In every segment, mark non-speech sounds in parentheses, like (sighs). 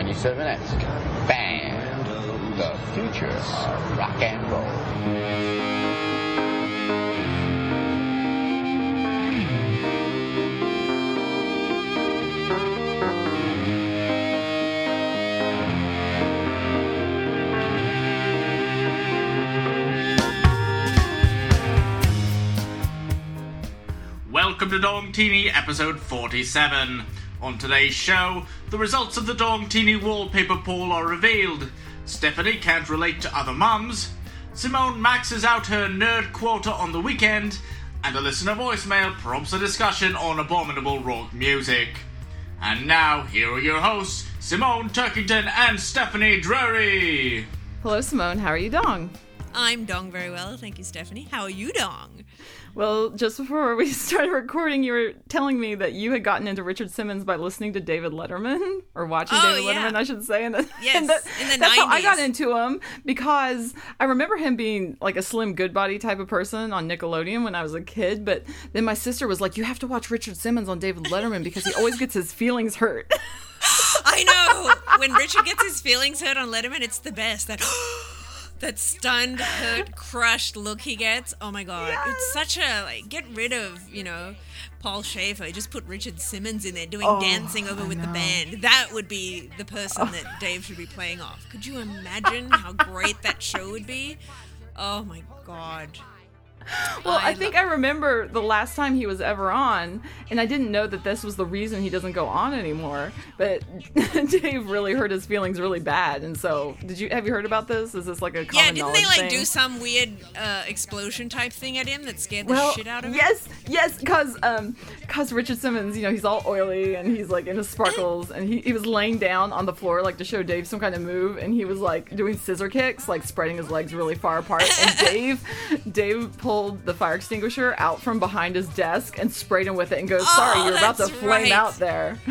97X. Band. The future of rock and roll. Welcome to Dong Teeny episode 47. On today's show, the results of the Dong Teeny wallpaper poll are revealed. Stephanie can't relate to other mums. Simone maxes out her nerd quota on the weekend. And a listener voicemail prompts a discussion on abominable rock music. And now, here are your hosts, Simone Turkington and Stephanie Drury. Hello, Simone. How are you, Dong? I'm Dong very well, thank you, Stephanie. How are you, Dong? Well, just before we (laughs) started recording, you were telling me that you had gotten into Richard Simmons by listening to David Letterman or watching Oh, David yeah. Letterman, I should say. And, that, Yes, and that- in the that's how I got into him because I remember him being like a Slim Goodbody type of person on Nickelodeon when I was a kid. But then my sister was like, "You have to watch Richard Simmons on David Letterman because he always gets his feelings hurt." (laughs) I know when Richard gets his feelings hurt on Letterman, it's the best. That (gasps) (laughs) that stunned, hurt, (laughs) crushed look he gets. Oh my god, it's such a like. Get rid of you know Paul Shaffer. Just put Richard Simmons in there doing Oh, dancing over I with the band. That would be the person oh. that Dave should be playing off. Could you (laughs) imagine how great that show would be? Oh my god. (laughs) Well, I, I think I remember the last time he was ever on, and I didn't know that this was the reason he doesn't go on anymore. But (laughs) Dave really hurt his feelings really bad, and so did you have you heard about this? Is this like a common Yeah, didn't they like thing? do some weird uh, explosion type thing at him that scared the well, shit out of him? yes, yes, because um, cause Richard Simmons, you know, he's all oily and he's like in his sparkles, and he, he was laying down on the floor like to show Dave some kind of move, and he was like doing scissor kicks, like spreading his legs really far apart, and (laughs) Dave, Dave pulled the fire extinguisher out from behind his desk and sprayed him with it, and goes, oh, "Sorry, Oh, you're about to flame right. out there." (laughs)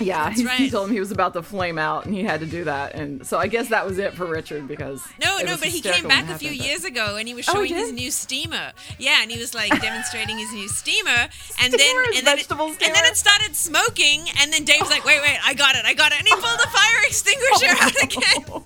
Yeah, he, he told him he was about to flame out, and he had to do that, and so I guess that was it for Richard because No, no, but he came back a few but- years ago and he was Oh, he showing his new steamer. Yeah, and he was like (laughs) demonstrating his new steamer, and then and then, it, and then it started smoking, and then Dave's like, "Wait, wait, I got it, I got it," and he pulled the (laughs) fire extinguisher oh. out again.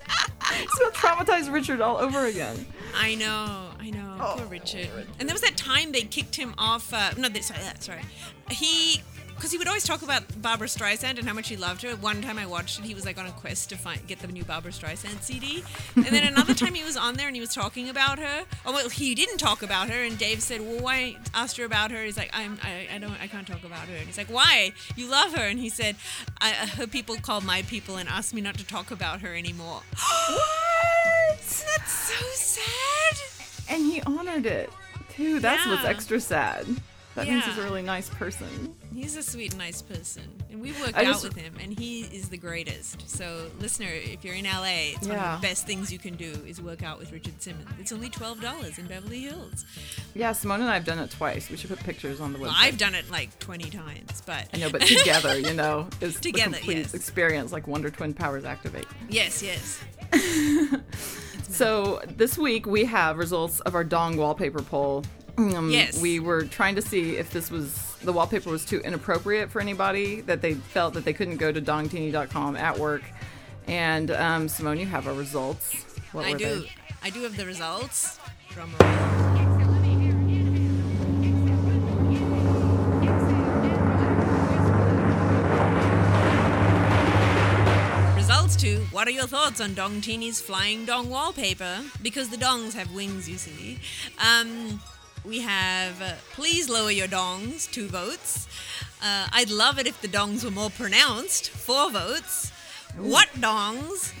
He's gonna traumatize Richard all over again. I know, I know, Oh, poor Richard. And there was that time they kicked him off. Uh, no, they, sorry, that's right. He. Because he would always talk about Barbara Streisand and how much he loved her. One time I watched it, he was like on a quest to find get the new Barbara Streisand CD. And then another (laughs) time he was on there and he was talking about her. Oh well, he didn't talk about her. And Dave said, "Well, why?" Asked her about her. He's like, "I'm, I, I don't, I can't talk about her." And he's like, "Why? You love her?" And he said, I, "Her people call my people and asked me not to talk about her anymore." (gasps) What? That's so sad. And he honored it too. That's what's extra sad. That means he's a really nice person. He's a sweet, nice person, and we worked I out just- with him, and he is the greatest. So, listener, if you're in LA, it's one of the best things you can do is work out with Richard Simmons. It's only twelve dollars in Beverly Hills. Yeah, Simone and I have done it twice. We should put pictures on the website. Well, I've done it like twenty times, but I know, but together, you know, (laughs) is Together, the complete yes. experience like Wonder Twin powers activate. yes, yes. (laughs) So this week we have results of our Dong wallpaper poll. Um, Yes. We were trying to see if this was the wallpaper was too inappropriate for anybody that they felt that they couldn't go to dongteeny.com at work. And um, Simone, you have our results. What I were do. they? I do have the results. Drum roll. Results to what are your thoughts on Dong Teeny's flying dong wallpaper? Because the dongs have wings, you see. Um, we have uh, please lower your dongs, two votes. Uh, I'd love it if the dongs were more pronounced, four votes. What dongs?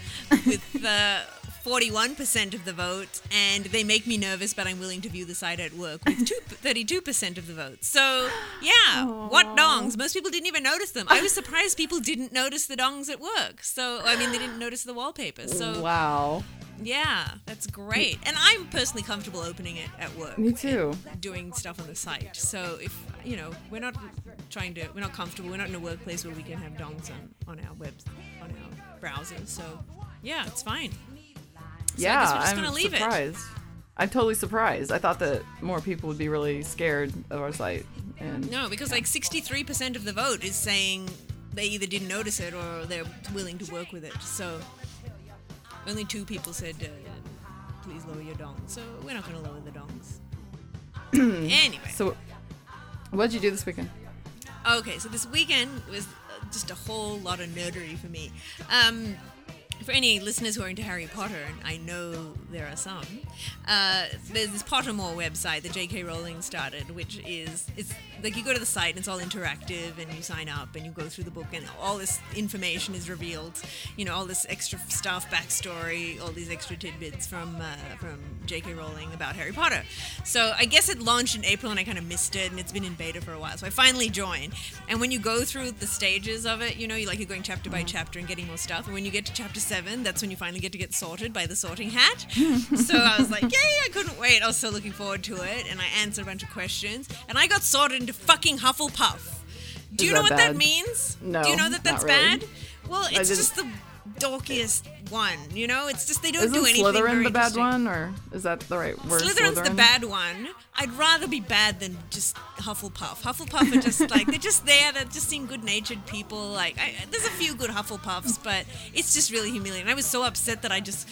With uh, 41% of the vote, and they make me nervous, but I'm willing to view the site at work with two, (laughs) 32% of the vote. So, yeah, what dongs? Most people didn't even notice them. I was surprised people didn't notice the dongs at work. So, I mean, they didn't notice the wallpaper. So, Wow. yeah, that's great. And I'm personally comfortable opening it at work. Me too. Doing stuff on the site. So, if, you know, we're not trying to, we're not comfortable, we're not in a workplace where we can have dongs on, on our web, on our browser. So, yeah, it's fine. So I yeah, guess we're just I'm gonna leave it. surprised. I'm totally surprised. I thought that more people would be really scared of our site. And No, because like 63% of the vote is saying they either didn't notice it or they're willing to work with it. So only two people said, uh, "Please lower your dong." So we're not going to lower the dongs. (clears throat) anyway, So, what did you do this weekend? Okay, so this weekend was just a whole lot of nerdery for me. Um, for any listeners who are into Harry Potter, and I know there are some, uh, there's this Pottermore website that J.K. Rowling started, which is it's like you go to the site and it's all interactive, and you sign up and you go through the book, and all this information is revealed. You know, all this extra stuff, backstory, all these extra tidbits from uh, from J.K. Rowling about Harry Potter. So I guess it launched in April, and I kind of missed it, and it's been in beta for a while. So I finally joined, and when you go through the stages of it, you know, you like you're going chapter by chapter and getting more stuff, and when you get to chapter seven, that's when you finally get to get sorted by the sorting hat. (laughs) so I was like, yay! I couldn't wait. I was so looking forward to it, and I answered a bunch of questions, and I got sorted into fucking Hufflepuff. Do you know what that means? No, Do you know that that's really. bad? Well, it's just the dorkiest one. You know, it's just they don't Isn't do anything Slytherin the bad one, or is that the right word? Slytherin's the bad one. I'd rather be bad than just Hufflepuff. Hufflepuff are just like they're just there. They just seem good-natured people. Like I, there's a few good Hufflepuffs, but it's just really humiliating. I was so upset that I just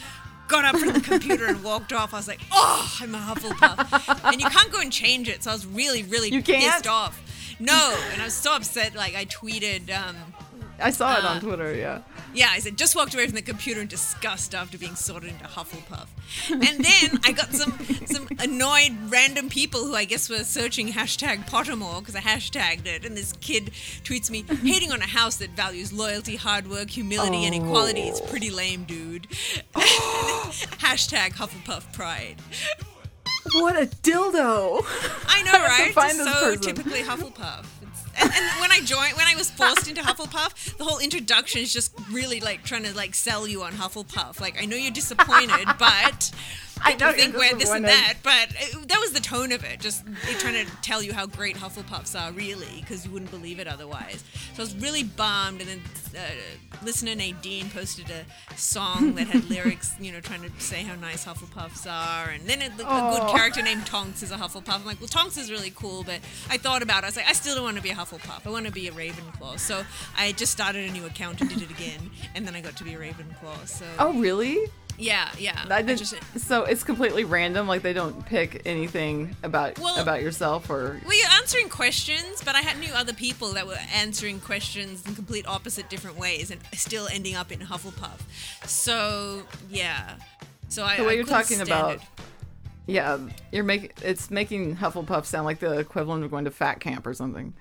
got up from the computer and walked off. I was like, oh, I'm a Hufflepuff, and you can't go and change it. So I was really, really You can't? pissed off. No, and I was so upset. Like I tweeted. Um, I saw it Uh, on Twitter. Yeah. Yeah, I said just walked away from the computer in disgust after being sorted into Hufflepuff. And then I got some some annoyed random people who I guess were searching hashtag Pottermore because I hashtagged it, and this kid tweets me hating on a house that values loyalty, hard work, humility, and equality. It's Oh. pretty lame, dude. (laughs) Oh. hashtag Hufflepuff pride. What a dildo! I know, (laughs) right? find Just this so typically Hufflepuff. And when I joined, when I was forced into Hufflepuff, the whole introduction is just really like trying to like sell you on Hufflepuff. Like I know you're disappointed, (laughs) but I don't think we're this and that. But it, that was the tone of it. Just it trying to tell you how great Hufflepuffs are, really, because you wouldn't believe it otherwise. So I was really bummed. And then uh, listener Nadine posted a song that had (laughs) lyrics, you know, trying to say how nice Hufflepuffs are. And then a, a good character named Tonks is a Hufflepuff. I'm like, well, Tonks is really cool, but I thought about it. I was like, I still don't want to be a Hufflepuff. I want to be a Ravenclaw. So I just started a new account and did it again, and then I got to be a Ravenclaw. So Oh, really? Yeah, yeah. I did. just so it's completely random. Like they don't pick anything about Well- about yourself, or Well, you're answering questions, but I had knew other people that were answering questions in complete opposite different ways and still ending up in Hufflepuff. So yeah. So I the way I you're talking about. it. Yeah, you're making it's making Hufflepuff sound like the equivalent of going to fat camp or something.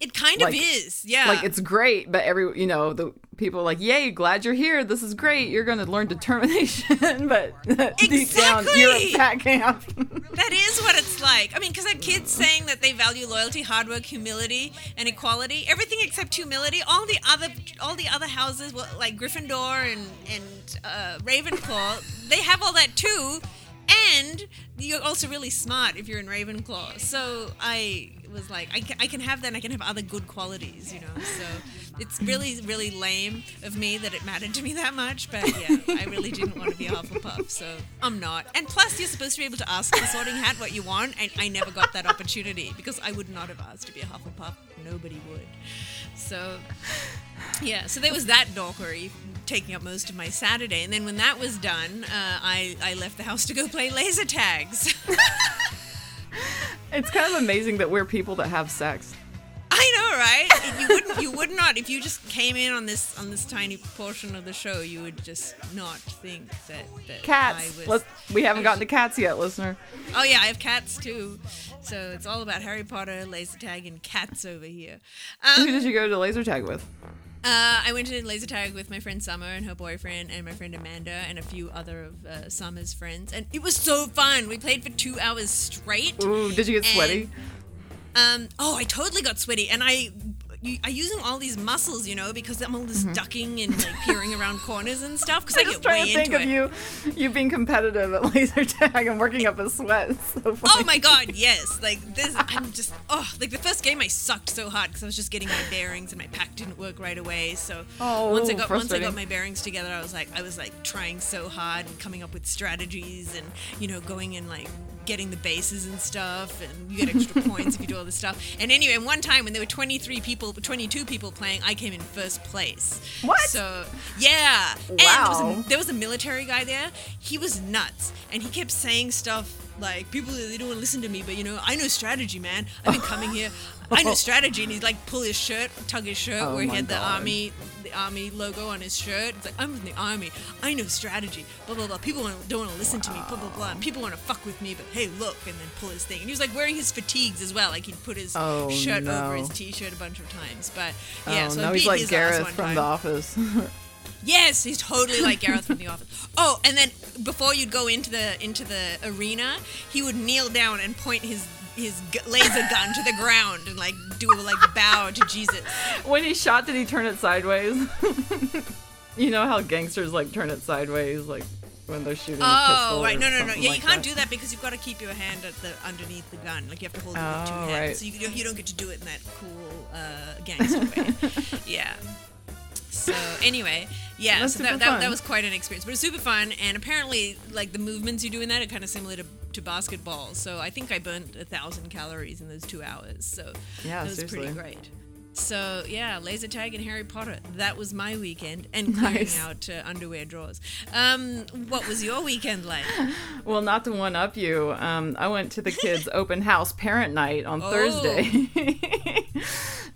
It kind like- of is, yeah. Like it's great, but every you know the people are like, "Yay, glad you're here. This is great. You're going to learn determination." (laughs) but (laughs) deep down, you're Exactly! at fat camp. (laughs) That is what it's like. I mean, because that kids saying that they value loyalty, hard work, humility, and equality, everything except humility. All the other, all the other houses, like Gryffindor and and uh, Ravenclaw, they have all that too. And you're also really smart if you're in Ravenclaw. So I was like, I can, I can have that. and I can have other good qualities, you know. So it's really, really lame of me that it mattered to me that much. But yeah, I really didn't want to be a Hufflepuff, so I'm not. And plus, you're supposed to be able to ask the Sorting Hat what you want, and I never got that opportunity because I would not have asked to be a Hufflepuff. Nobody would. So yeah, so there was that dorkery taking up most of my Saturday, and then when that was done, uh, I I left the house to go play laser tags. (laughs) it's kind of amazing that we're people that have sex. I know, right? You wouldn't, you would not if you just came in on this on this tiny portion of the show. You would just not think that that Cats. I was. Let's, we haven't gotten to cats yet, listener. oh yeah, I have cats too. So it's all about Harry Potter, laser tag, and cats over here. Who Um, did you go to laser tag with? Uh, I went to laser tag with my friend Summer and her boyfriend, and my friend Amanda, and a few other of uh, Summer's friends, and it was so fun. We played for two hours straight. Ooh, did you get sweaty? Um, oh, I totally got sweaty, and I, I using all these muscles, you know, because I'm all this ducking and like peering around (laughs) corners and stuff. Because I, I'm Mm-hmm. just get trying way to think into of it. you, you being competitive at (laughs) laser tag and working up a sweat. (laughs) So. Oh my god, yes! Like this, I'm just oh, like the first game I sucked so hard because I was just getting my bearings and my pack didn't work right away. So Oh, once I got once I got my bearings together, I was like I was like trying so hard and coming up with strategies and you know going and like getting the bases and stuff, and you get extra (laughs) points if you do all this stuff. And anyway, one time when there were 23 people, 22 people playing, I came in first place. What? So yeah, and there was, Wow. a, there was a military guy there. He was nuts, and he kept saying stuff like, "People they don't want to listen to me, but you know, I know strategy, man. I've been coming here. I know (laughs) strategy." And he'd like pull his shirt, tug his shirt Oh where he had the army, the army logo on his shirt. It's like, "I'm from the army. I know strategy." Blah blah blah. People don't want to listen to me. Blah blah blah. And people want to fuck with me, but hey, look, and then pull his thing. And he was like wearing his fatigues as well. Like he'd put his Oh, shirt no. over his t-shirt a bunch of times. But yeah, oh, so now he's like Gareth from time. The Office. (laughs) Yes, he's totally like (laughs) Gareth from The Office. Oh, and then before you'd go into the into the arena, he would kneel down and point his his laser gun to the ground and like do a like bow to Jesus. when he shot, did he turn it sideways? (laughs) you know how gangsters like turn it sideways, like when they're shooting. Oh, right. No, no, no. Yeah, like you can't that. do that because you've got to keep your hand at the underneath the gun. Like you have to hold it with two hands, right. so you, you don't get to do it in that cool uh, gangster way. (laughs) yeah. So anyway, yeah, so that, that, that was quite an experience, but it's super fun. And apparently, like the movements you do in that are kind of similar to, to basketball. So I think I burnt a thousand calories in those two hours. So Yeah, that was pretty great. So yeah, laser tag and Harry Potter. That was my weekend, and (laughs) clearing Nice. out uh, underwear drawers. Um, what was your weekend like? (laughs) Well, not to one up you, um, I went to the kids' (laughs) open house parent night on Oh. Thursday.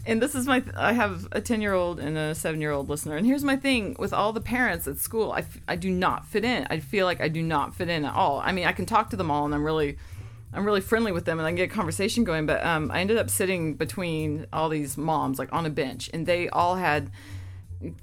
and this is my, I have a 10 year old and a 7 year old listener. And here's my thing with all the parents at school, I, f- I do not fit in. I feel like I do not fit in at all. I mean, I can talk to them all and I'm really, I'm really friendly with them and I can get a conversation going. But um, I ended up sitting between all these moms, like on a bench, and they all had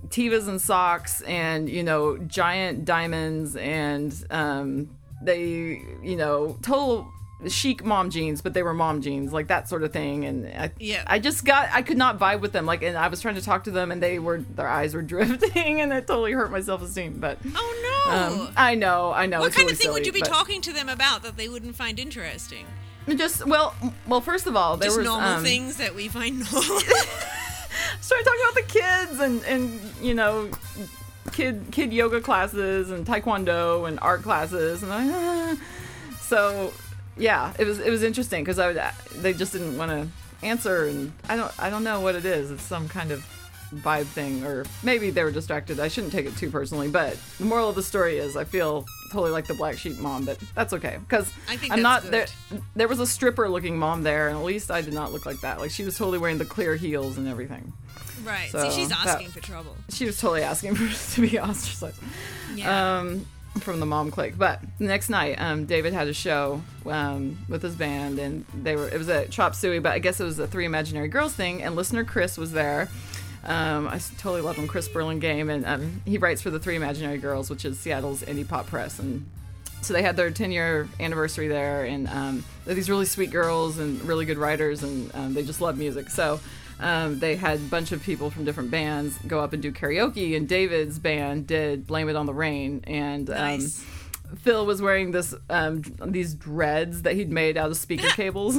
Tevas and socks and you know giant diamonds and um, they you know total chic mom jeans but they were mom jeans like that sort of thing and I, Yeah. I just got I could not vibe with them like and I was trying to talk to them and they were their eyes were (laughs) drifting and it totally hurt my self esteem but Oh no! um, I know I know what kind really of thing would you be but- talking to them about that they wouldn't find interesting? just well well first of all there Just was normal um, things that we find (laughs) normal. started talking about the kids and and you know kid kid yoga classes and taekwondo and art classes and I, so yeah it was it was interesting because I would they just didn't want to answer and I don't I don't know what it is it's some kind of vibe thing or maybe they were distracted I shouldn't take it too personally but the moral of the story is I feel totally like the black sheep mom but that's okay because I'm not there there was a stripper looking mom there and at least I did not look like that like she was totally wearing the clear heels and everything right. So, See, she's that- asking for trouble. she was totally asking (laughs) for to be ostracized Yeah. um, from the mom clique. But the next night, um, David had a show um, with his band, and they were it was at Chop Suey, but I guess it was a Three Imaginary Girls thing. And listener Chris was there. Um, I totally love him, Chris Burlingame, and um, he writes for the Three Imaginary Girls, which is Seattle's indie pop press, and so they had their 10 year anniversary there and um, they're these really sweet girls and really good writers and um, they just love music so um, they had a bunch of people from different bands go up and do karaoke and david's band did blame it on the rain and Nice. um, phil was wearing this um, these dreads that he'd made out of speaker (laughs) cables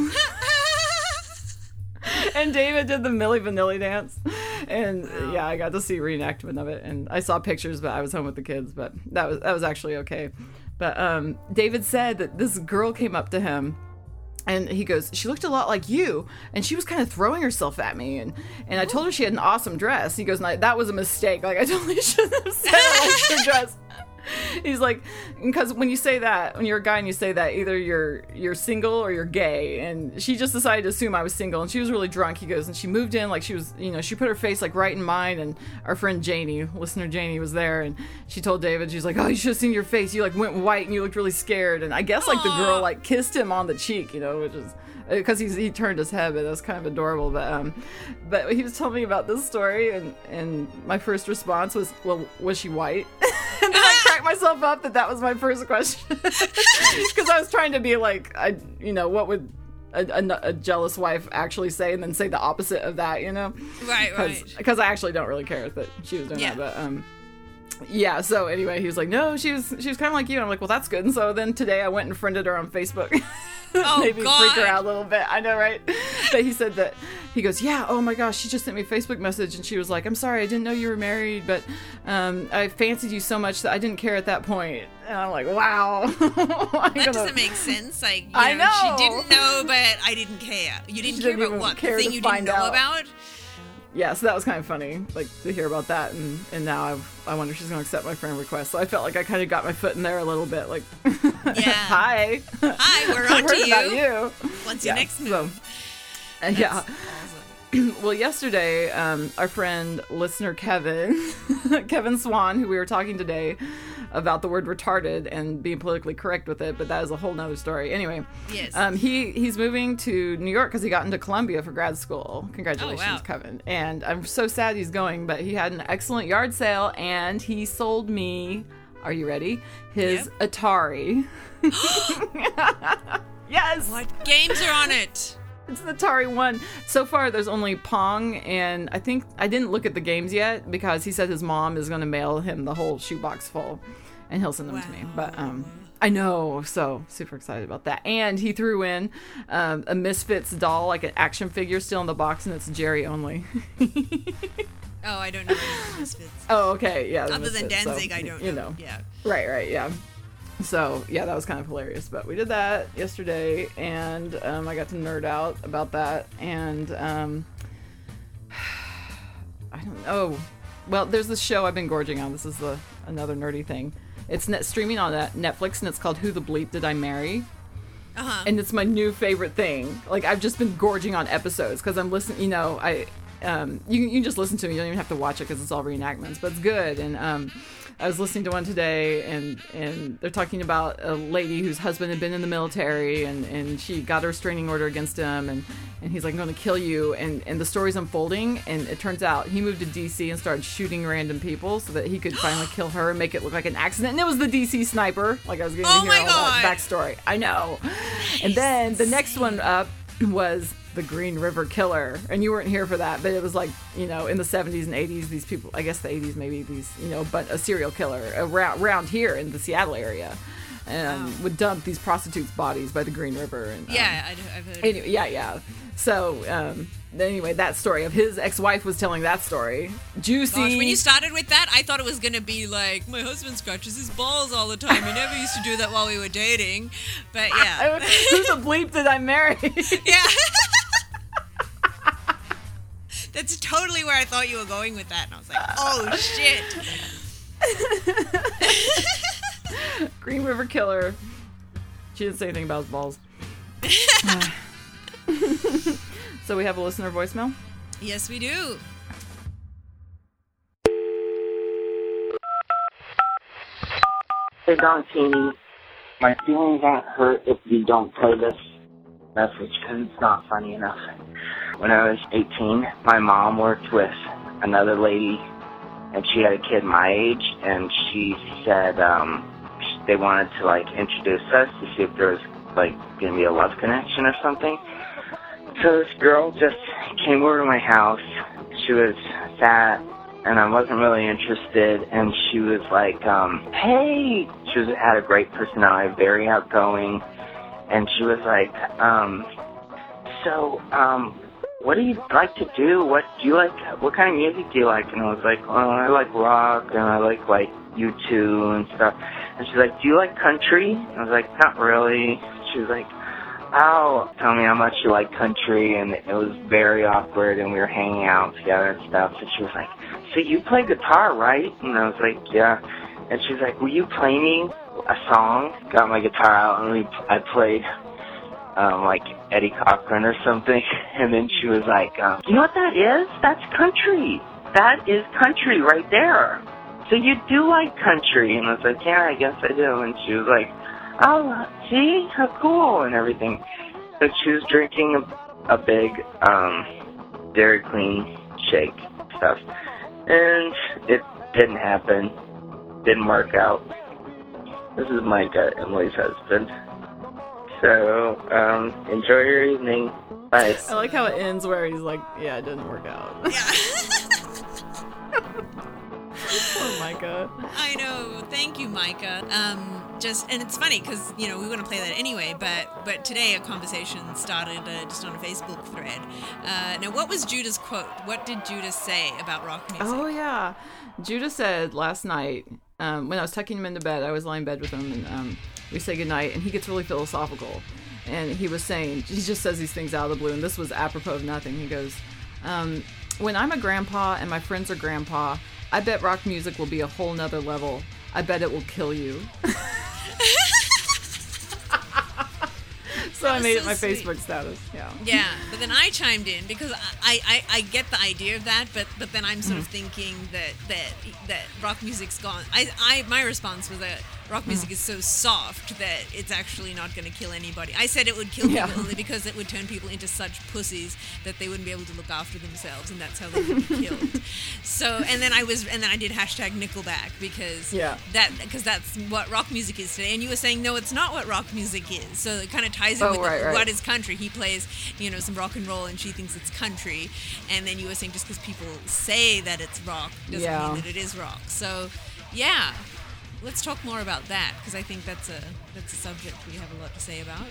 and David did the Milli Vanilli dance. And yeah, I got to see reenactment of it, and I saw pictures, but I was home with the kids. But that was that was actually okay. But um, David said that this girl came up to him. And he goes, she looked a lot like you, and she was kind of throwing herself at me, and and I told her she had an awesome dress. He goes, "No, that was a mistake. Like I totally (laughs) shouldn't have said I liked her dress. (laughs) He's like, because when you say that, when you're a guy and you say that, either you're you're single or you're gay. And she just decided to assume I was single, and she was really drunk. He goes, and she moved in like she was, you know, she put her face like right in mine. And our friend Janie, listener Janie, was there, and she told David, she's like, oh, you should have seen your face. You like went white and you looked really scared. And I guess like the girl like kissed him on the cheek, you know, which is because he's he turned his head, but that's kind of adorable. But um, but he was telling me about this story, and and my first response was, well, was she white? (laughs) (laughs) and then I cracked myself up that that was my first question (laughs) because I was trying to be like, I you know, what would a, a, a jealous wife actually say, and then say the opposite of that, you know? right, right. Because I actually don't really care that she was doing Yeah. that, but um. Yeah, so anyway, he was like, "No, she was she was kind of like you." And I'm like, "Well, that's good." And so then today I went and friended her on Facebook. (laughs) (laughs) Oh, maybe freak her out a little bit. I know, right? But he said that he goes, yeah. Oh my gosh, she just sent me a Facebook message, and she was like, "I'm sorry, I didn't know you were married, but um, I fancied you so much that I didn't care at that point." And I'm like, "Wow." (laughs) I'm That gonna- doesn't make sense. Like, you I know, know. she didn't know, but I didn't care. You didn't She care didn't about what? the thing you didn't know out. about? Yeah, so that was kind of funny, like to hear about that, and and now I've, I wonder if she's gonna accept my friend request. So I felt like I kind of got my foot in there a little bit, like, (laughs) hi, Hi, we're I on to you. you. What's Yeah, your next move? so- Uh, yeah. Awesome. (clears throat) Well, yesterday, um, our friend listener Kevin, (laughs) Kevin Swan, who we were talking today about the word retarded and being politically correct with it, but that is a whole nother story. Anyway, Yes. um, he he's moving to New York because he got into Columbia for grad school. Congratulations, Oh, wow. Kevin! And I'm so sad he's going, but he had an excellent yard sale and he sold me. Are you ready? His Atari. (gasps) (laughs) yes. What games are on it? It's an Atari One. So far, there's only Pong, and I think I didn't look at the games yet because he said his mom is going to mail him the whole shoebox full, and he'll send them to me. But um, I know, so super excited about that. And he threw in um, a Misfits doll, like an action figure, still in the box, and it's Jerry Only. (laughs) Oh, I don't know Misfits. oh, okay, yeah. the Other than Misfits, so, Danzig, I don't know. You know, Yeah. Right, right, yeah. So yeah, that was kind of hilarious. But we did that yesterday, and um, I got to nerd out about that. And um, (sighs) I don't know. Well, there's this show I've been gorging on. This is the another nerdy thing. It's net streaming on that Netflix, and it's called Who the Bleep Did I Marry? Uh huh. and it's my new favorite thing. Like I've just been gorging on episodes because I'm listening. You know, I um, you you can just listen to it. You don't even have to watch it because it's all reenactments, but it's good. And um, I was listening to one today, and and they're talking about a lady whose husband had been in the military, and and she got a restraining order against him, and and he's like, I'm going to kill you. And and the story's unfolding, and it turns out he moved to DC and started shooting random people so that he could finally kill her and make it look like an accident. And it was the DC sniper. Like I was getting Oh to hear my all that God. backstory. I know. And then the next one up was the Green River Killer, and you weren't here for that, but it was like you know in the 70s and 80s, these people, I guess the 80s maybe these you know, but a serial killer around around here in the Seattle area, and would dump these prostitutes' bodies by the Green River. And um, Yeah, I, have heard. Anyway, yeah, yeah. So um, anyway, that story of his ex-wife was telling that story. Juicy. Gosh, when you started with that, I thought it was gonna be like my husband scratches his balls all the time. He never used to do that while we were dating, but (laughs) yeah, Who the bleep did I marry? (laughs) yeah. (laughs) That's totally where I thought you were going with that, and I was like, oh shit. (laughs) Green River Killer. She didn't say anything about his balls. (laughs) so we have a listener voicemail. Yes, we do. Hey, Dong Teeny. My feelings aren't hurt if you don't play this message because it's not funny enough. When I was 18, my mom worked with another lady, and she had a kid my age, and she said um, they wanted to like introduce us to see if there was like gonna be a love connection or something. So this girl just came over to my house. She was fat, and I wasn't really interested. And she was like, um, "Hey," she was had a great personality, very outgoing, and she was like, um, "So, um, what do you like to do? What do you like? What kind of music do you like?" And I was like, "Oh, I like rock, and I like like U2 and stuff." And she's like, "Do you like country?" And I was like, "Not really." She was like, "Oh, tell me how much you like country," and it was very awkward, and we were hanging out together and stuff. And she was like, "So you play guitar, right?" And I was like, "Yeah." And she's like, "Will you play me a song?" Got my guitar out, and we I played um, like Eddie Cochran or something. (laughs) And then she was like, um, "You know what that is? That's country. That is country right there." So you do like country? And I was like, "Yeah, I guess I do." And she was like, "Oh, see, how cool!" and everything. So she was drinking a, a big um, Dairy Queen shake stuff, and it didn't happen. Didn't work out. This is Micah, Emily's husband. So, um, enjoy your evening. Bye. I like how it ends where he's like, "Yeah, it didn't work out." Yeah. (laughs) oh Micah. I know. Thank you, Micah. Um, just and it's funny because you know we want to play that anyway, but but today a conversation started uh, just on a Facebook thread. Uh, now, what was Judah's quote? What did Judah say about rock music? Oh yeah, Judah said last night um, when I was tucking him into bed, I was lying in bed with him, and um, we say goodnight, and he gets really philosophical, and he was saying he just says these things out of the blue, and this was apropos of nothing. He goes, um, "When I'm a grandpa and my friends are grandpa, I bet rock music will be a whole nother level. I bet it will kill you." so I made it my sweet. Facebook status. Yeah. Yeah, but then I chimed in because I, I, I get the idea of that, but but then I'm sort of Mm-hmm. thinking that that that rock music's gone. I, I my response was that rock music Mm. is so soft that it's actually not going to kill anybody. I said it would kill Yeah. people only because it would turn people into such pussies that they wouldn't be able to look after themselves, and that's how they would be (laughs) killed. So and then I was and then I did hashtag Nickelback because Yeah. that because that's what rock music is today. And you were saying no, it's not what rock music is. So it kind of ties in Oh, with right, the, right. what is country. He plays, you know, some rock and roll, and she thinks it's country. And then you were saying just because people say that it's rock doesn't Yeah. mean that it is rock. So, yeah, let's talk more about that because I think that's a that's a subject we have a lot to say about.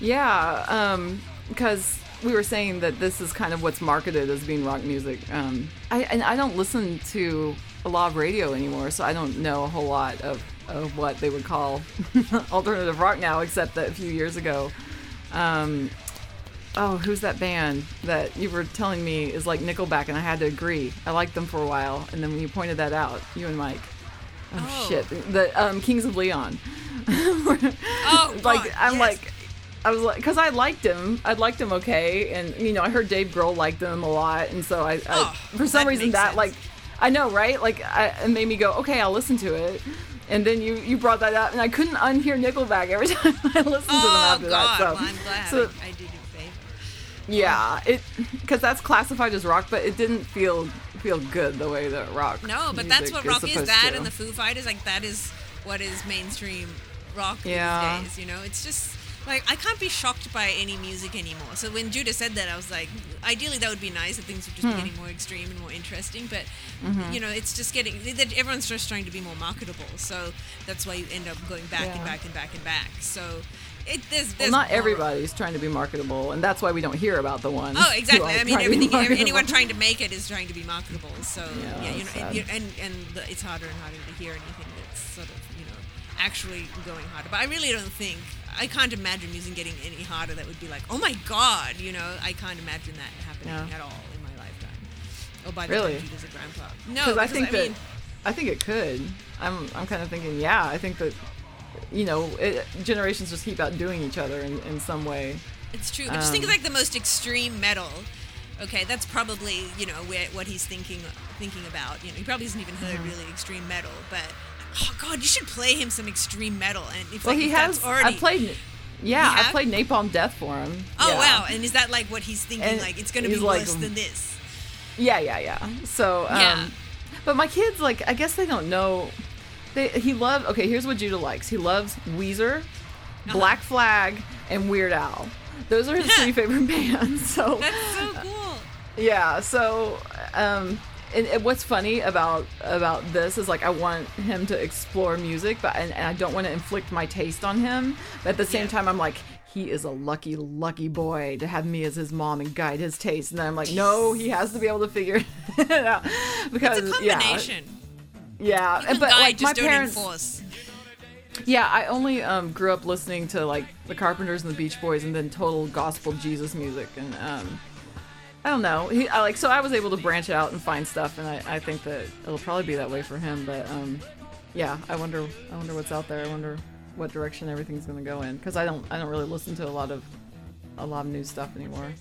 Yeah, um, because we were saying that this is kind of what's marketed as being rock music. Um, I and I don't listen to a lot of radio anymore, so I don't know a whole lot of, of what they would call (laughs) alternative rock now, except that a few years ago. Um, oh, who's that band that you were telling me is like Nickelback, and I had to agree. I liked them for a while, and then when you pointed that out, you and Mike. Oh, Oh. shit, the um, Kings of Leon. (laughs) (laughs) Oh, like God, I'm yes. like I was like because I liked him I liked him okay and you know I heard Dave Grohl liked them a lot and so I, I Oh, for some that reason that sense. like I know right like I, it made me go okay I'll listen to it and then you you brought that up and I couldn't unhear Nickelback every (laughs) time I listened to them Oh after God! that so well, I'm glad so I, I did you favor. yeah it because that's classified as rock but it didn't feel feel good the way that rock No, but that's what rock is. That to. and the Foo Fighters, like that is what is mainstream rock Yeah. these days. You know, it's just like I can't be shocked by any music anymore. So when Judah said that, I was like, ideally that would be nice if things would just Hmm. be getting more extreme and more interesting. But Mm-hmm. you know, it's just getting that everyone's just trying to be more marketable. So that's why you end up going back and back and back and back. So it there's, well, not everybody's trying to be marketable, and that's why we don't hear about the ones. Oh, exactly. I mean, trying to be everything. anyone trying to make it is trying to be marketable. So Yeah, yeah, you know, and, and the, it's harder and harder to hear anything that's sort of you know actually going harder. But I really don't think I can't imagine music getting any harder. That would be like, oh my god, you know, I can't imagine that happening Yeah. at all in my lifetime. Or by the Really? time Judah's a grandpa. No, because I think I that mean, I think it could. I'm I'm kind of thinking, yeah, I think that you know it, generations just keep outdoing each other in, in some way. It's true, but just think of Um, like the most extreme metal. Okay, that's probably you know what he's thinking thinking about. You know, he probably hasn't even heard Mm-hmm. really extreme metal, but oh god, you should play him some extreme metal. And if, Well, like, he has. already I played. Yeah, I played Napalm Death for him. Oh yeah. wow! And is that like what he's thinking? And like it's going to be like, worse than this. Yeah, yeah, yeah. So, um, Yeah. but my kids, like, I guess they don't know. They he loves. Okay, here's what Judah likes. He loves Weezer, Uh-huh. Black Flag, and Weird Al. Those are his three (laughs) favorite bands. (laughs) So That's so cool. yeah so um and, and what's funny about about this is like i want him to explore music but and, and i don't want to inflict my taste on him but at the same Yeah. time i'm like he is a lucky lucky boy to have me as his mom and guide his taste and then i'm like no he has to be able to figure (laughs) it out because It's a combination. yeah You can but like my parents enforce. yeah, I only um, grew up listening to like the Carpenters and the Beach Boys, and then total gospel Jesus music, and um, I don't know. He, I like so I was able to branch out and find stuff, and I, I think that it'll probably be that way for him. But um, yeah, I wonder I wonder what's out there. I wonder what direction everything's gonna go in because I don't I don't really listen to a lot of a lot of new stuff anymore,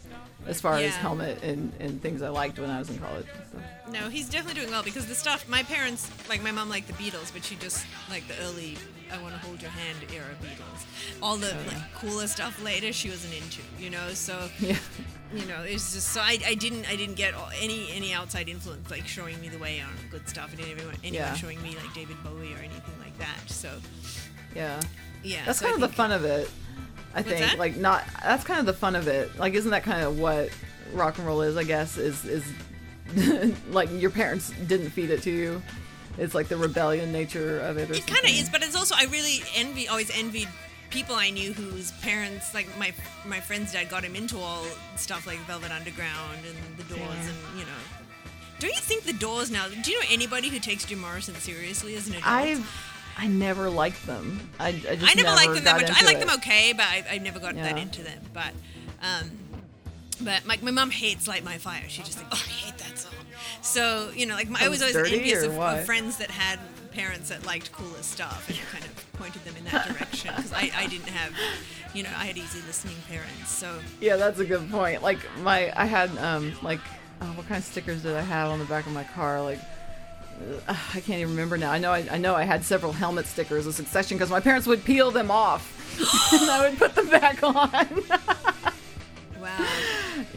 as far as Helmet and, and things I liked when I was in college. So. No, he's definitely doing well because the stuff my parents like my mom liked the Beatles, but she just like the early I want to hold your hand era Beatles. All the oh, like cooler stuff later she wasn't into, you know. So Yeah. you know, it's just so I, I didn't I didn't get all- any any outside influence like showing me the way on good stuff. I didn't anyone, anyone Yeah. showing me like David Bowie or anything like that. So Yeah. yeah, That's so I kind of the fun of it. I think that? like not that's kind of the fun of it. Like isn't that kind of what rock and roll is, I guess, is is (laughs) like your parents didn't feed it to you. it's like the rebellion nature of it. Or It kind of is, but it's also I really envy, always envied people I knew whose parents, like my my friend's dad, got him into all stuff like Velvet Underground and the Doors, Yeah. and you know. Don't you think the Doors now? Do you know anybody who takes Jim Morrison seriously as an adult? I've I never liked them. I, I just I never, liked them that much. I like them okay, but I, I never got that into them. But, um, but like my mom hates "Light My Fire." She just like, oh, I hate that song. So you know, like my, I was always envious of, of friends that had parents that liked cooler stuff and kind of pointed them in that direction because I, I didn't have, you know, I had easy listening parents. So Yeah, that's a good point. Like my, I had um like, uh, what kind of stickers did I have on the back of my car? Like, I can't even remember now. I know I, I know I had several helmet stickers of Succession because my parents would peel them off, (laughs) and I would put them back on. wow.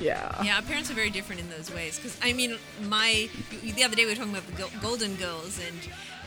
yeah. Yeah, our parents are very different in those ways. Because I mean, my the other day we were talking about the Golden Girls, and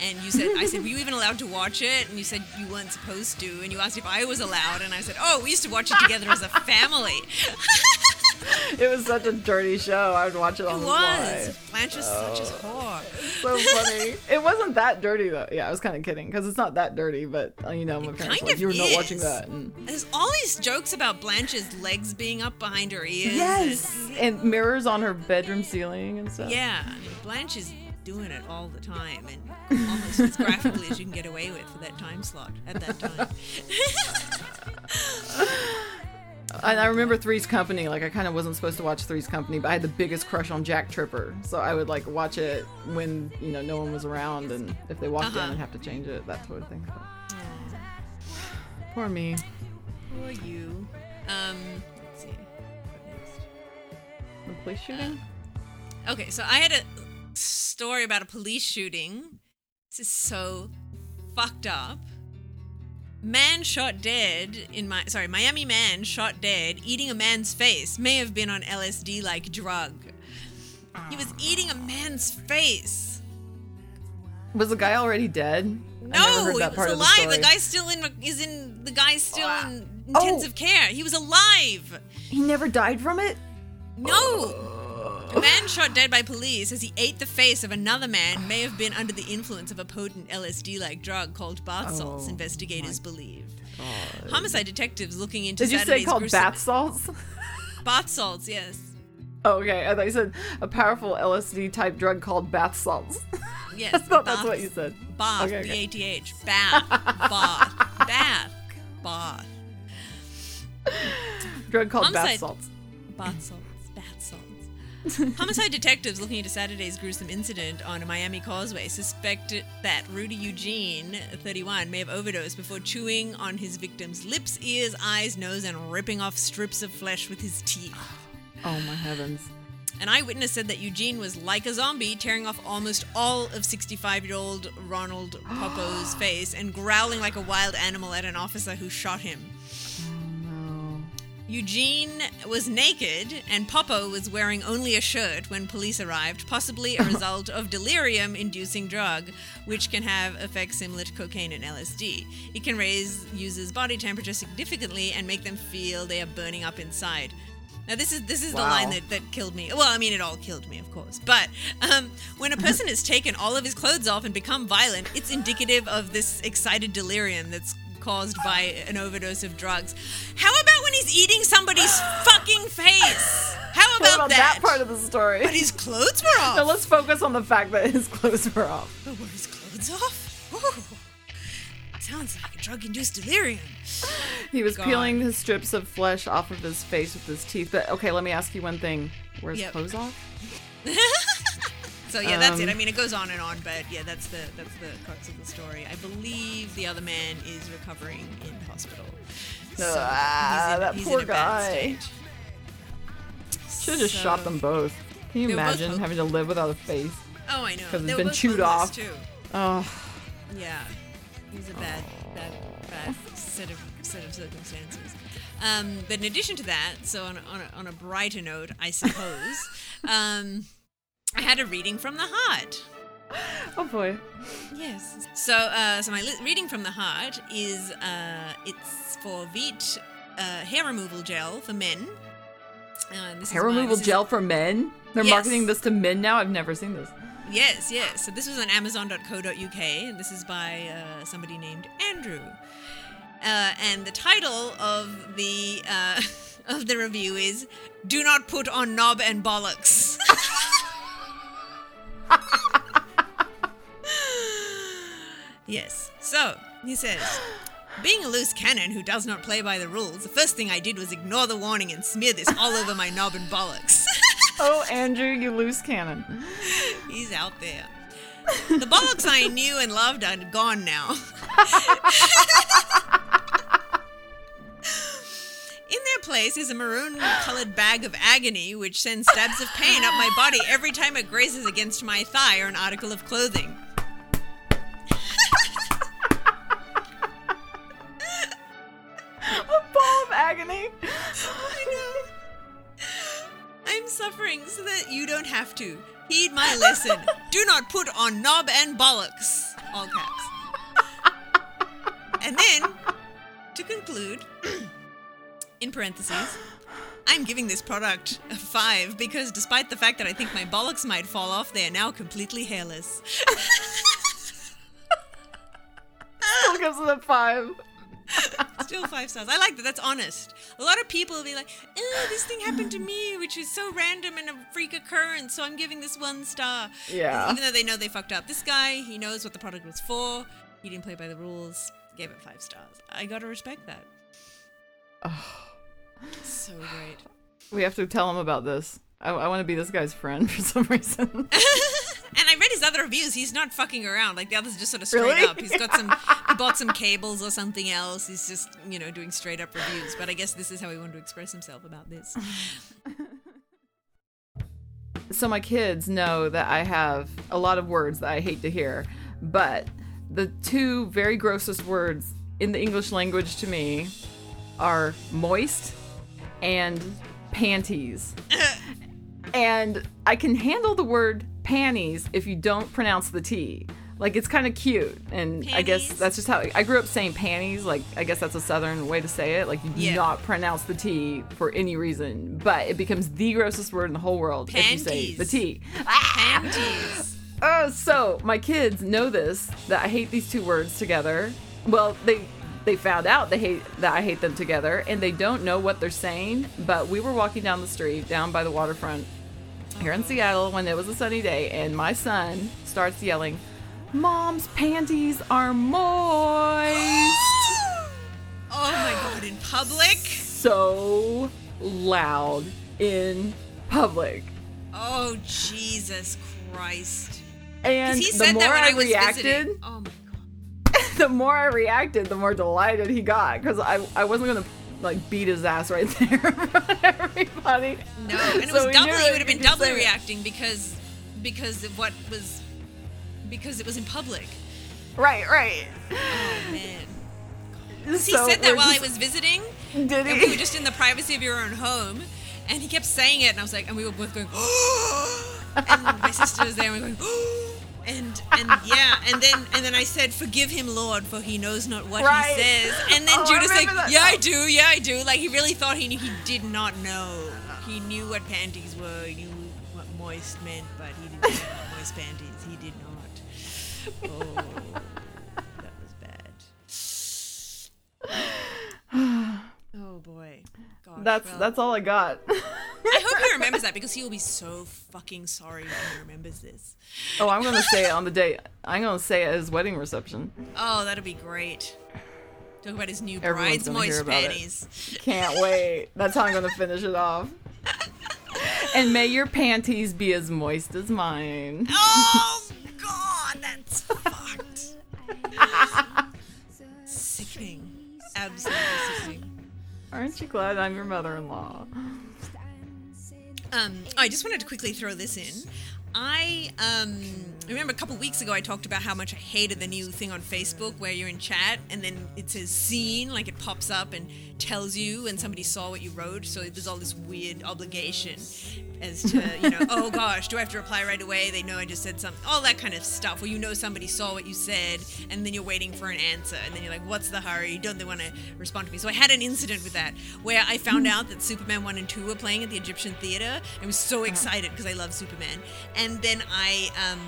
and you said I said, were you even allowed to watch it? And you said you weren't supposed to, and you asked if I was allowed, and I said, oh, we used to watch it together as a family. (laughs) (laughs) It was such a dirty show. I would watch it on It the was. fly. Blanche is such a whore. So funny. it wasn't that dirty though. Yeah, I was kind of kidding because it's not that dirty. But uh, you know, my parents kind were like, of you were not watching that. And, There's all these jokes about Blanche's legs being up behind her ears. yes, and- and mirrors on her bedroom ceiling and stuff. yeah, I mean, Blanche is doing it all the time, and almost as graphically as you can get away with for that time slot at that time. (laughs) (laughs) And I remember Three's Company. Like I kind of wasn't supposed to watch Three's Company, but I had the biggest crush on Jack Tripper, so I would like watch it when you know no one was around, and if they walked Uh-huh. in, I'd have to change it. That sort of thing. So. Poor me. Or you. Um, let's see. The police shooting. Okay, so I had a story about a police shooting. This is so fucked up. Man shot dead in my sorry, Miami man shot dead eating a man's face. May have been on LSD like drug. He was eating a man's face. Was the guy already dead? No, he was alive. The, story. guy's still in is in the guy's still in Oh. intensive care. He was alive. He never died from it. No. A man shot dead by police as he ate the face of another man may have been under the influence of a potent LSD like drug called bath oh salts, Oh, investigators believe. Homicide detectives looking into Did you say called gruesome- bath salts? (laughs) bath salts, yes. Oh, okay, I thought you said a powerful LSD type drug called bath salts. (laughs) Yes. I thought that's what you said. Bath, Okay, okay. B A T H. Bath. bath. (laughs) Bath. Bath. Drug called bath salts. Bath salts. (laughs) Homicide detectives looking into Saturday's gruesome incident on a Miami causeway suspect that Rudy Eugene, 31, may have overdosed before chewing on his victim's lips, ears, eyes, nose, and ripping off strips of flesh with his teeth. Oh my heavens. An eyewitness said that Eugene was like a zombie, tearing off almost all of 65 year old Ronald Poppo's (gasps) face and growling like a wild animal at an officer who shot him. Eugene was naked, and Poppo was wearing only a shirt when police arrived, possibly a (laughs) result of delirium inducing drug, which can have effects similar to cocaine and LSD. It can raise users' body temperature significantly and make them feel they are burning up inside. Now this is this is the line that, that killed me. Well, I mean it all killed me, of course. But um, when a (laughs) person has taken all of his clothes off and become violent, it's indicative of this excited delirium that's caused by an overdose of drugs. How about when he's eating somebody's (sighs) fucking face? How about, about that? that part of the story? But his clothes were (laughs) off. No, let's focus on the fact that his clothes were off. But were his clothes off? Ooh, sounds like a drug-induced delirium. (sighs) He was God. peeling his strips of flesh off of his face with his teeth. But okay, let me ask you one thing: Were his Yep. clothes off? (laughs) So yeah, that's it. Um, I mean, it goes on and on, but yeah, that's the that's the crux of the story. I believe the other man is recovering in hospital. So Ah, he's in, that poor in a bad guy. state. Should have just shot them both. Can you They were both imagine having to live without a face? Oh, I know. Because were been chewed off. too. Oh, Yeah, he's a bad, bad, bad set of set of circumstances. Um, but in addition to that, so on a, on a, on a brighter note, I suppose, (laughs) um, I had a reading from the heart. oh boy. Yes. So, uh, so my li- reading from the heart is uh, it's for Veet uh, hair removal gel for men. Uh, this Hair removal this is- gel for men? They're Yes. marketing this to men now? I've never seen this. Yes, yes. So this was on Amazon.co.uk, and this is by uh, somebody named Andrew. Uh, and the title of the uh, (laughs) of the review is "Do not put on knob and bollocks." (laughs) yes. So he says. Being a loose cannon who does not play by the rules, the first thing I did was ignore the warning and smear this all over my knob and bollocks. (laughs) Oh, Andrew, you loose cannon. He's out there. The bollocks I knew and loved are gone now. (laughs) In their place is a maroon colored bag of agony which sends stabs of pain up my body every time it grazes against my thigh or an article of clothing. A ball of agony. I know. I'm suffering so that you don't have to. Heed my lesson. Do not put on knob and bollocks. All caps. And then, to conclude, in parentheses, I'm giving this product a five because despite the fact that I think my bollocks might fall off, they are now completely hairless. Still gives it a five. Still five stars. I like that. That's honest. A lot of people will be like, "Oh, this thing happened to me, which is so random and a freak occurrence, so I'm giving this one star." Yeah. Even though they know they fucked up. This guy, he knows what the product was for. He didn't play by the rules. Gave it five stars. I gotta respect that. So great. (sighs) We have to tell him about this. I, I want to be this guy's friend for (laughs) some reason. (laughs) And I read his other reviews. He's not fucking around. Like the others, just sort of straight Really? up. He's got some. He bought some cables or something else. He's just you know doing straight up reviews. But I guess this is how he wanted to express himself about this. (laughs) so my kids know that I have a lot of words that I hate to hear, but the two very grossest words in the English language to me are moist and panties. (laughs) and I can handle the word panties if you don't pronounce the T. Like it's kind of cute, and I guess that's just how I grew up saying panties. Like I guess that's a southern way to say it. Like you do Yeah. not pronounce the T for any reason, but it becomes the grossest word in the whole world if you say the T. Panties. (laughs) Oh, so my kids know this that I hate these two words together. Well, they they found out they hate that I hate them together, and they don't know what they're saying. But we were walking down the street down by the waterfront here in Seattle when it was a sunny day, and my son starts yelling, "Mom's panties are moist!" (gasps) Oh my god, in public? so loud in public. Oh Jesus Christ. And he the said more that when I, I, was reacted. Oh my. The more I reacted, the more delighted he got because I, I wasn't gonna like beat his ass right (laughs) there in front of everybody. No, and it So was doubly he would have been doubly reacting because because of what was because it was in public. Right, right. Oh man. (laughs) He said that while I was visiting. Did And we were just in the privacy of your own home. And he kept saying it, and I was like, and we were both going, (gasps) and my sister was there, and we were going, (gasps) (laughs) and and yeah, and then and then I said, "Forgive him, Lord, for he knows not what Right. he says." And then Oh, I Judah's like, that "Yeah. I do, yeah, I do." Like he really thought he knew. He did not know. He knew what panties were. He knew what moist meant, but he didn't know what moist panties. He did not. Oh, that was bad. Oh boy. Gosh, That's well, that's all I got. (laughs) I hope he remembers that because he will be so fucking sorry when he remembers this. oh, I'm gonna say it on the day. I'm gonna say it at his wedding reception. Oh, that'll be great. Talk about his new Everyone's bride's moist about it. panties. Can't wait. That's how I'm gonna finish it off. (laughs) And may your panties be as moist as mine. Oh (laughs) god, that's fucked. sickening. Absolutely sickening. Aren't you glad I'm your mother-in-law? Um, I just wanted to quickly throw this in. I um, remember a couple weeks ago I talked about how much I hated the new thing on Facebook where you're in chat and then it says seen, like it pops up and tells you and somebody saw what you wrote. So there's all this weird obligation as to, you know, oh gosh, do I have to reply right away? They know I just said something, all that kind of stuff where you know somebody saw what you said and then you're waiting for an answer and then you're like, what's the hurry? Don't they want to respond to me? So I had an incident with that where I found out that Superman 1 and 2 were playing at the Egyptian Theater. I was so excited because I love Superman. And then I, um,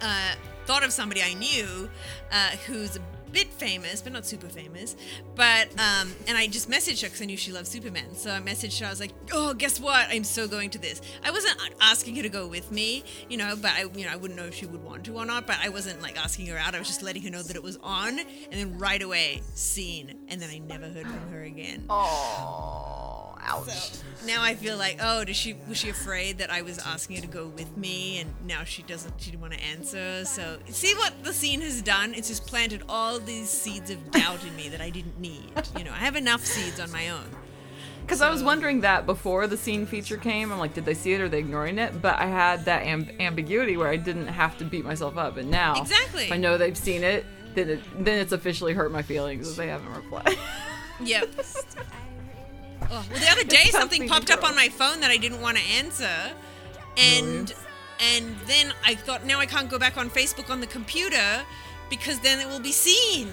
uh, thought of somebody I knew uh, who's a bit famous, but not super famous. But um, and I just messaged her because I knew she loved Superman. So I messaged her. I was like, "Oh, guess what? I'm so going to this." I wasn't asking her to go with me, you know, but I, you know, I wouldn't know if she would want to or not. But I wasn't like asking her out. I was just letting her know that it was on, and then right away, seen, and then I never heard from her again. Oh, ouch. So now I feel like, oh, does she was she afraid that I was asking her to go with me, and now she doesn't, she didn't want to answer. So see what the scene has done? It's just planted all these seeds of doubt in me that I didn't need. You know, I have enough seeds on my own. Because I was wondering that before the scene feature came. I'm like, did they see it or are they ignoring it? But I had that amb- ambiguity where I didn't have to beat myself up. And now, Exactly. I know they've seen it, then, it, then it's officially hurt my feelings if they haven't replied. Yep. (laughs) Oh, well, the other day something something popped up on my phone that I didn't want to answer, and and then I thought now I can't go back on Facebook on the computer because then it will be seen.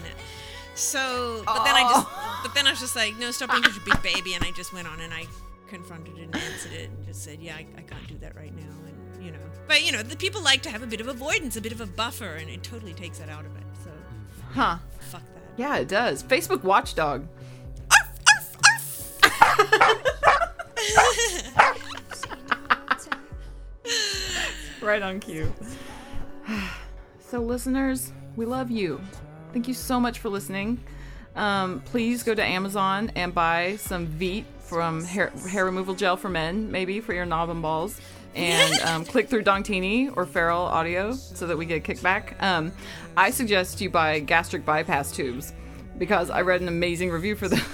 So, but then I just, but then I was just like, no, stop being such a big baby, and I just went on and I confronted it and answered it and just said, yeah, I, I can't do that right now, and you know, but you know, the people like to have a bit of avoidance, a bit of a buffer, and it totally takes that out of it. So, huh. fuck that. Yeah, it does. Facebook Watchdog. (laughs) right on cue. (sighs) so, listeners, we love you. Thank you so much for listening. Um, please go to Amazon and buy some Veet from hair, hair removal gel for men, maybe for your knob and balls. And (laughs) um, click through Dongtini or Feral Audio so that we get a kickback. Um, I suggest you buy gastric bypass tubes because I read an amazing review for them. (laughs)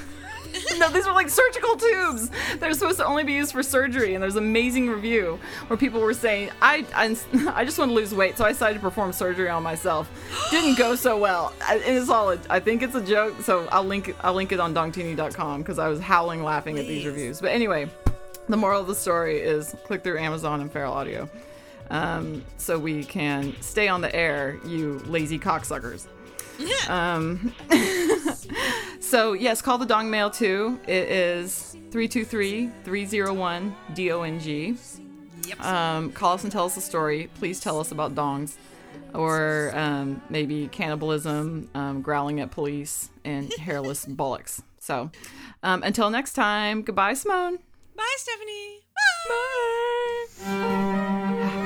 (laughs) no, these were like surgical tubes. They're supposed to only be used for surgery, and there's an amazing review where people were saying, I, I, (laughs) I just want to lose weight, so I decided to perform surgery on myself. (gasps) Didn't go so well. I- It is all. A, I think it's a joke, so I'll link it. I'll link it on dongtini.com because I was howling laughing at these reviews. But anyway, the moral of the story is click through Amazon and Feral Audio, um, so we can stay on the air, you lazy cocksuckers. Yeah. (laughs) Um, so yes, call the Dong Mail too. It is 323-301-DONG. Yep. Um, call us and tell us a story. Please tell us about dongs. Or um, maybe cannibalism, um, growling at police, and (laughs) hairless bullocks. So um, until next time, goodbye, Simone. Bye, Stephanie. Bye. That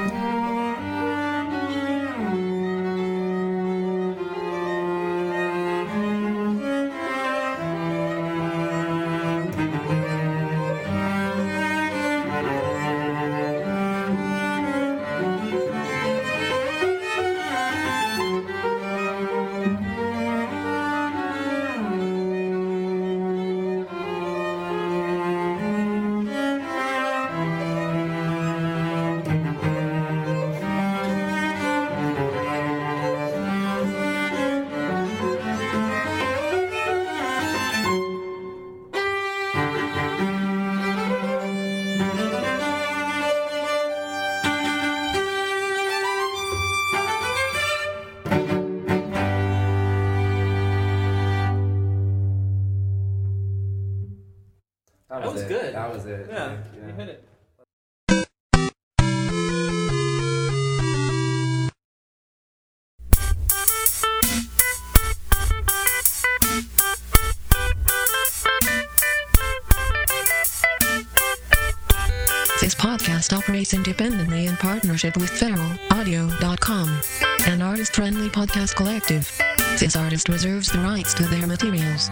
partnership with feralaudio.com, an artist-friendly podcast collective. This artist reserves the rights to their materials.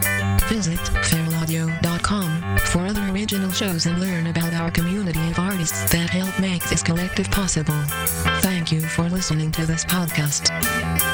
Visit feralaudio.com for other original shows and learn about our community of artists that help make this collective possible. Thank you for listening to this podcast.